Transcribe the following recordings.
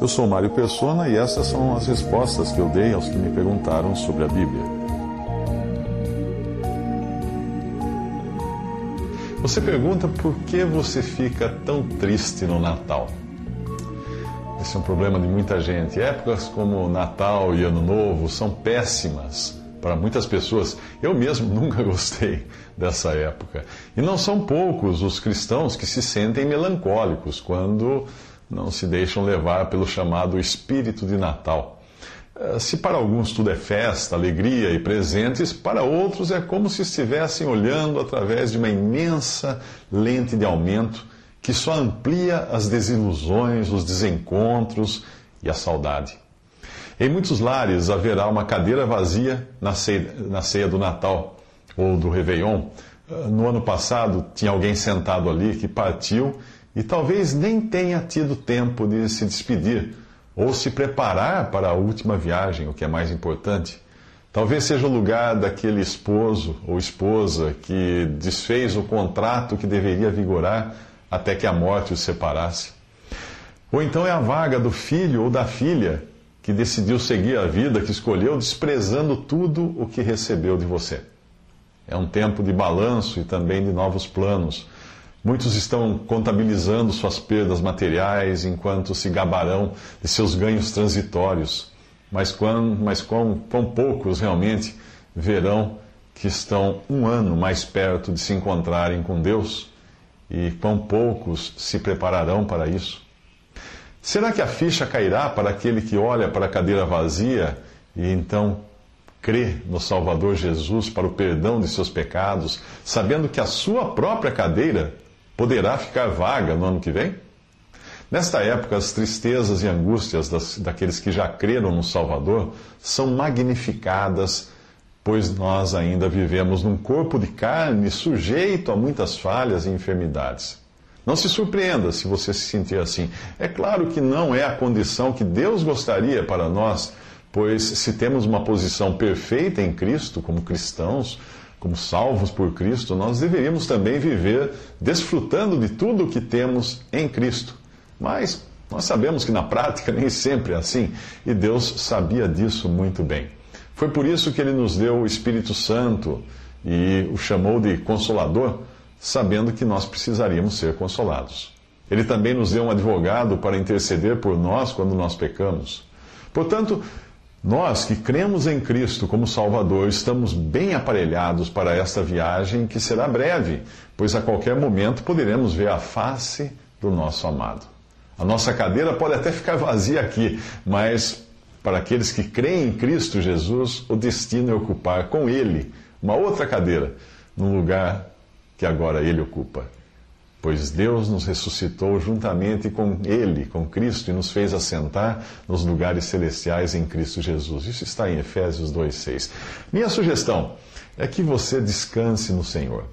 Eu sou Mário Persona e essas são as respostas que eu dei aos que me perguntaram sobre a Bíblia. Você pergunta por que você fica tão triste no Natal. Esse é um problema de muita gente. Épocas como Natal e Ano Novo são péssimas para muitas pessoas. Eu mesmo nunca gostei dessa época. E não são poucos os cristãos que se sentem melancólicos quando não se deixam levar pelo chamado espírito de Natal. Eh, se para alguns tudo é festa, alegria e presentes, para outros é como se estivessem olhando através de uma imensa lente de aumento que só amplia as desilusões, os desencontros e a saudade. Em muitos lares haverá uma cadeira vazia na ceia, na ceia do Natal ou do Réveillon. Eh, no ano passado tinha alguém sentado ali que partiu e talvez nem tenha tido tempo de se despedir ou se preparar para a última viagem, o que é mais importante. Talvez seja o lugar daquele esposo ou esposa que desfez o contrato que deveria vigorar até que a morte os separasse. Ou então é a vaga do filho ou da filha que decidiu seguir a vida que escolheu, desprezando tudo o que recebeu de você. É um tempo de balanço e também de novos planos Muitos estão contabilizando suas perdas materiais enquanto se gabarão de seus ganhos transitórios, mas quão, mas quão, quão poucos realmente verão que estão um ano mais perto de se encontrarem com Deus e quão poucos se prepararão para isso? Será que a ficha cairá para aquele que olha para a cadeira vazia e então crê no Salvador Jesus para o perdão de seus pecados, sabendo que a sua própria cadeira poderá ficar vaga no ano que vem? Nesta época, as tristezas e angústias das, daqueles que já creram no Salvador são magnificadas, pois nós ainda vivemos num corpo de carne sujeito a muitas falhas e enfermidades. Não se surpreenda se você se sentir assim. É claro que não é a condição que Deus gostaria para nós, pois se temos uma posição perfeita em Cristo, como cristãos, como salvos por Cristo, nós deveríamos também viver desfrutando de tudo o que temos em Cristo. Mas nós sabemos que na prática nem sempre é assim, e Deus sabia disso muito bem. Foi por isso que ele nos deu o Espírito Santo e o chamou de Consolador, sabendo que nós precisaríamos ser consolados. Ele também nos deu um advogado para interceder por nós quando nós pecamos. Portanto, nós que cremos em Cristo como Salvador estamos bem aparelhados para esta viagem que será breve, pois a qualquer momento poderemos ver a face do nosso amado. A nossa cadeira pode até ficar vazia aqui, mas para aqueles que creem em Cristo Jesus, o destino é ocupar com Ele uma outra cadeira, no lugar que agora Ele ocupa pois Deus nos ressuscitou juntamente com Ele, com Cristo, e nos fez assentar nos lugares celestiais em Cristo Jesus. Isso está em Efésios 2,6. Minha sugestão é que você descanse no Senhor,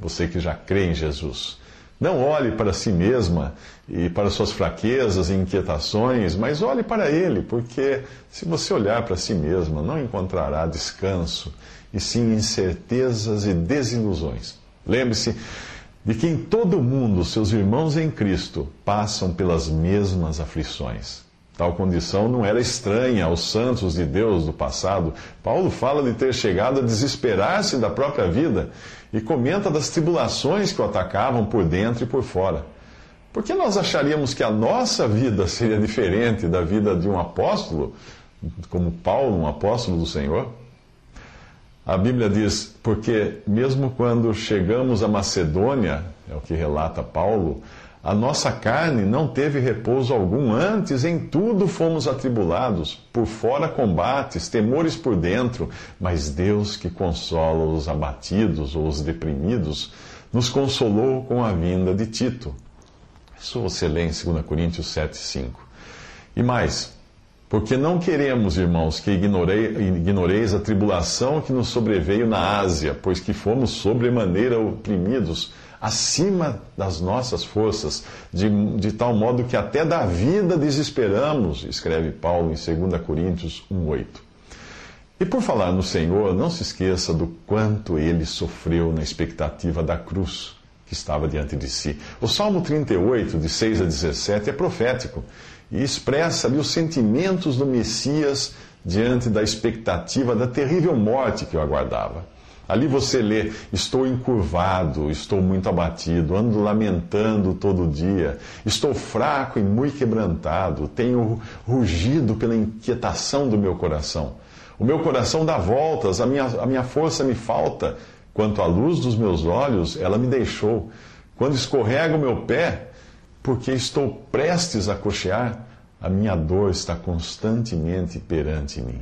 você que já crê em Jesus. Não olhe para si mesma e para suas fraquezas e inquietações, mas olhe para Ele, porque se você olhar para si mesma, não encontrará descanso, e sim incertezas e desilusões. Lembre-se de que em todo mundo seus irmãos em Cristo passam pelas mesmas aflições. Tal condição não era estranha aos santos de Deus do passado. Paulo fala de ter chegado a desesperar-se da própria vida e comenta das tribulações que o atacavam por dentro e por fora. Por que nós acharíamos que a nossa vida seria diferente da vida de um apóstolo, como Paulo, um apóstolo do Senhor? A Bíblia diz: porque mesmo quando chegamos à Macedônia, é o que relata Paulo, a nossa carne não teve repouso algum, antes em tudo fomos atribulados, por fora combates, temores por dentro, mas Deus que consola os abatidos ou os deprimidos, nos consolou com a vinda de Tito. Isso você lê em 2 Coríntios 7, 5. E mais, porque não queremos, irmãos, que ignorei, ignoreis a tribulação que nos sobreveio na Ásia, pois que fomos sobremaneira oprimidos, acima das nossas forças, de, de tal modo que até da vida desesperamos, escreve Paulo em 2 Coríntios 1,8. E por falar no Senhor, não se esqueça do quanto ele sofreu na expectativa da cruz que estava diante de si. O Salmo 38, de 6 a 17, é profético e expressa ali os sentimentos do Messias diante da expectativa da terrível morte que o aguardava. Ali você lê: Estou encurvado, estou muito abatido, ando lamentando todo dia, estou fraco e muito quebrantado, tenho rugido pela inquietação do meu coração. O meu coração dá voltas, a minha, a minha força me falta. Quanto à luz dos meus olhos, ela me deixou. Quando escorrega o meu pé, porque estou prestes a cochear, a minha dor está constantemente perante mim.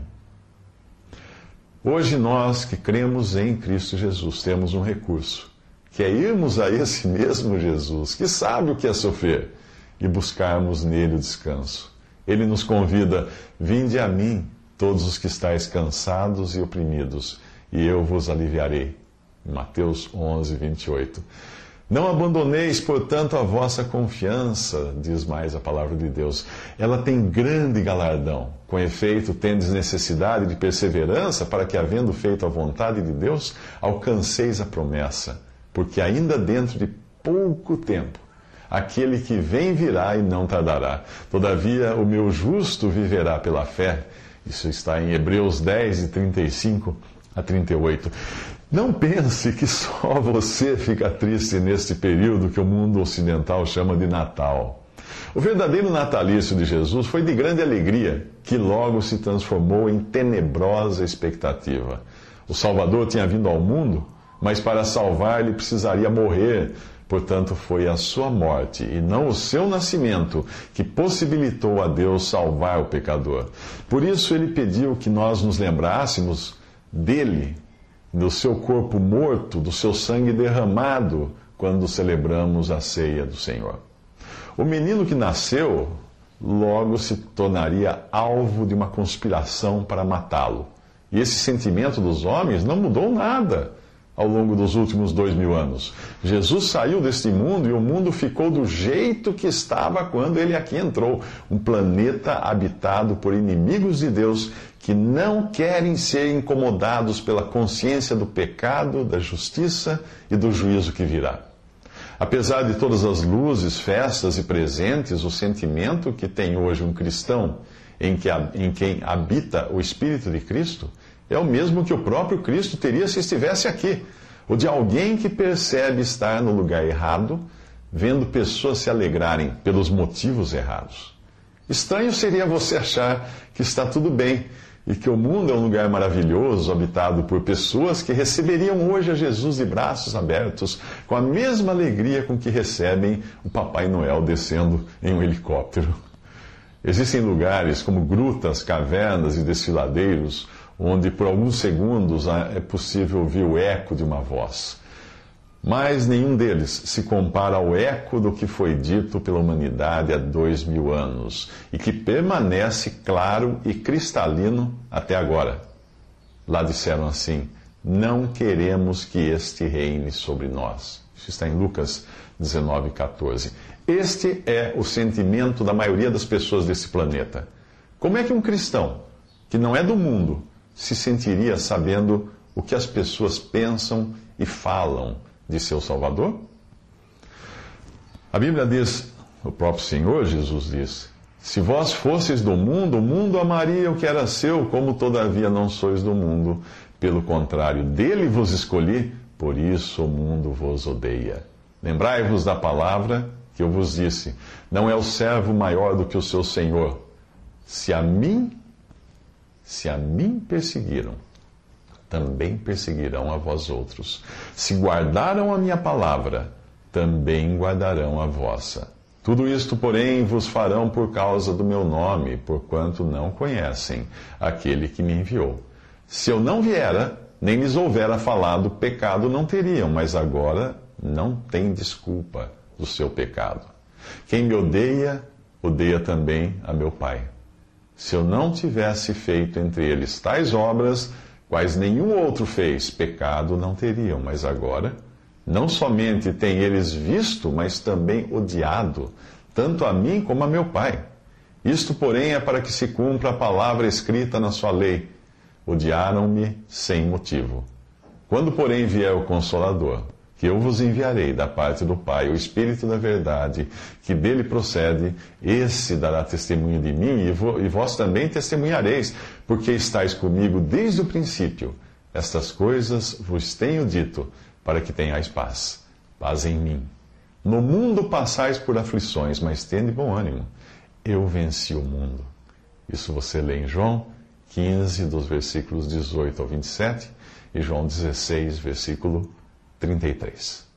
Hoje nós que cremos em Cristo Jesus temos um recurso, que é irmos a esse mesmo Jesus, que sabe o que é sofrer, e buscarmos nele o descanso. Ele nos convida: vinde a mim, todos os que estáis cansados e oprimidos, e eu vos aliviarei. Mateus 11, 28. Não abandoneis, portanto, a vossa confiança, diz mais a palavra de Deus. Ela tem grande galardão. Com efeito, tendes necessidade de perseverança para que, havendo feito a vontade de Deus, alcanceis a promessa. Porque ainda dentro de pouco tempo, aquele que vem virá e não tardará. Todavia, o meu justo viverá pela fé. Isso está em Hebreus 10, de 35 a 38. Não pense que só você fica triste neste período que o mundo ocidental chama de Natal. O verdadeiro natalício de Jesus foi de grande alegria, que logo se transformou em tenebrosa expectativa. O Salvador tinha vindo ao mundo, mas para salvar ele precisaria morrer. Portanto, foi a sua morte e não o seu nascimento que possibilitou a Deus salvar o pecador. Por isso, ele pediu que nós nos lembrássemos dele do seu corpo morto, do seu sangue derramado, quando celebramos a ceia do Senhor. O menino que nasceu logo se tornaria alvo de uma conspiração para matá-lo. E esse sentimento dos homens não mudou nada ao longo dos últimos dois mil anos. Jesus saiu deste mundo e o mundo ficou do jeito que estava quando ele aqui entrou um planeta habitado por inimigos de Deus que não querem ser incomodados pela consciência do pecado, da justiça e do juízo que virá. Apesar de todas as luzes, festas e presentes, o sentimento que tem hoje um cristão em, que, em quem habita o Espírito de Cristo é o mesmo que o próprio Cristo teria se estivesse aqui. O de alguém que percebe estar no lugar errado, vendo pessoas se alegrarem pelos motivos errados. Estranho seria você achar que está tudo bem e que o mundo é um lugar maravilhoso, habitado por pessoas que receberiam hoje a Jesus de braços abertos, com a mesma alegria com que recebem o Papai Noel descendo em um helicóptero. Existem lugares como grutas, cavernas e desfiladeiros, onde por alguns segundos é possível ouvir o eco de uma voz. Mas nenhum deles se compara ao eco do que foi dito pela humanidade há dois mil anos e que permanece claro e cristalino até agora. Lá disseram assim: Não queremos que este reine sobre nós. Isso está em Lucas 19, 14. Este é o sentimento da maioria das pessoas desse planeta. Como é que um cristão, que não é do mundo, se sentiria sabendo o que as pessoas pensam e falam? de seu Salvador? A Bíblia diz, o próprio Senhor Jesus diz: Se vós fosseis do mundo, o mundo amaria o que era seu, como todavia não sois do mundo. Pelo contrário, dele vos escolhi, por isso o mundo vos odeia. Lembrai-vos da palavra que eu vos disse: Não é o servo maior do que o seu senhor. Se a mim, se a mim perseguiram, também perseguirão a vós outros. Se guardaram a minha palavra, também guardarão a vossa. Tudo isto, porém, vos farão por causa do meu nome, porquanto não conhecem aquele que me enviou. Se eu não viera, nem lhes houvera falado, pecado não teriam, mas agora não tem desculpa do seu pecado. Quem me odeia, odeia também a meu Pai. Se eu não tivesse feito entre eles tais obras, quais nenhum outro fez, pecado não teriam, mas agora, não somente têm eles visto, mas também odiado, tanto a mim como a meu Pai. Isto, porém, é para que se cumpra a palavra escrita na sua lei: odiaram-me sem motivo. Quando, porém, vier o Consolador, que eu vos enviarei da parte do Pai, o Espírito da Verdade, que dele procede, esse dará testemunho de mim, e, vós também testemunhareis, porque estáis comigo desde o princípio. Estas coisas vos tenho dito, para que tenhais paz. Paz em mim. No mundo passais por aflições, mas tende bom ânimo. Eu venci o mundo. Isso você lê em João 15, dos versículos 18 ao 27, e João 16, versículo 33.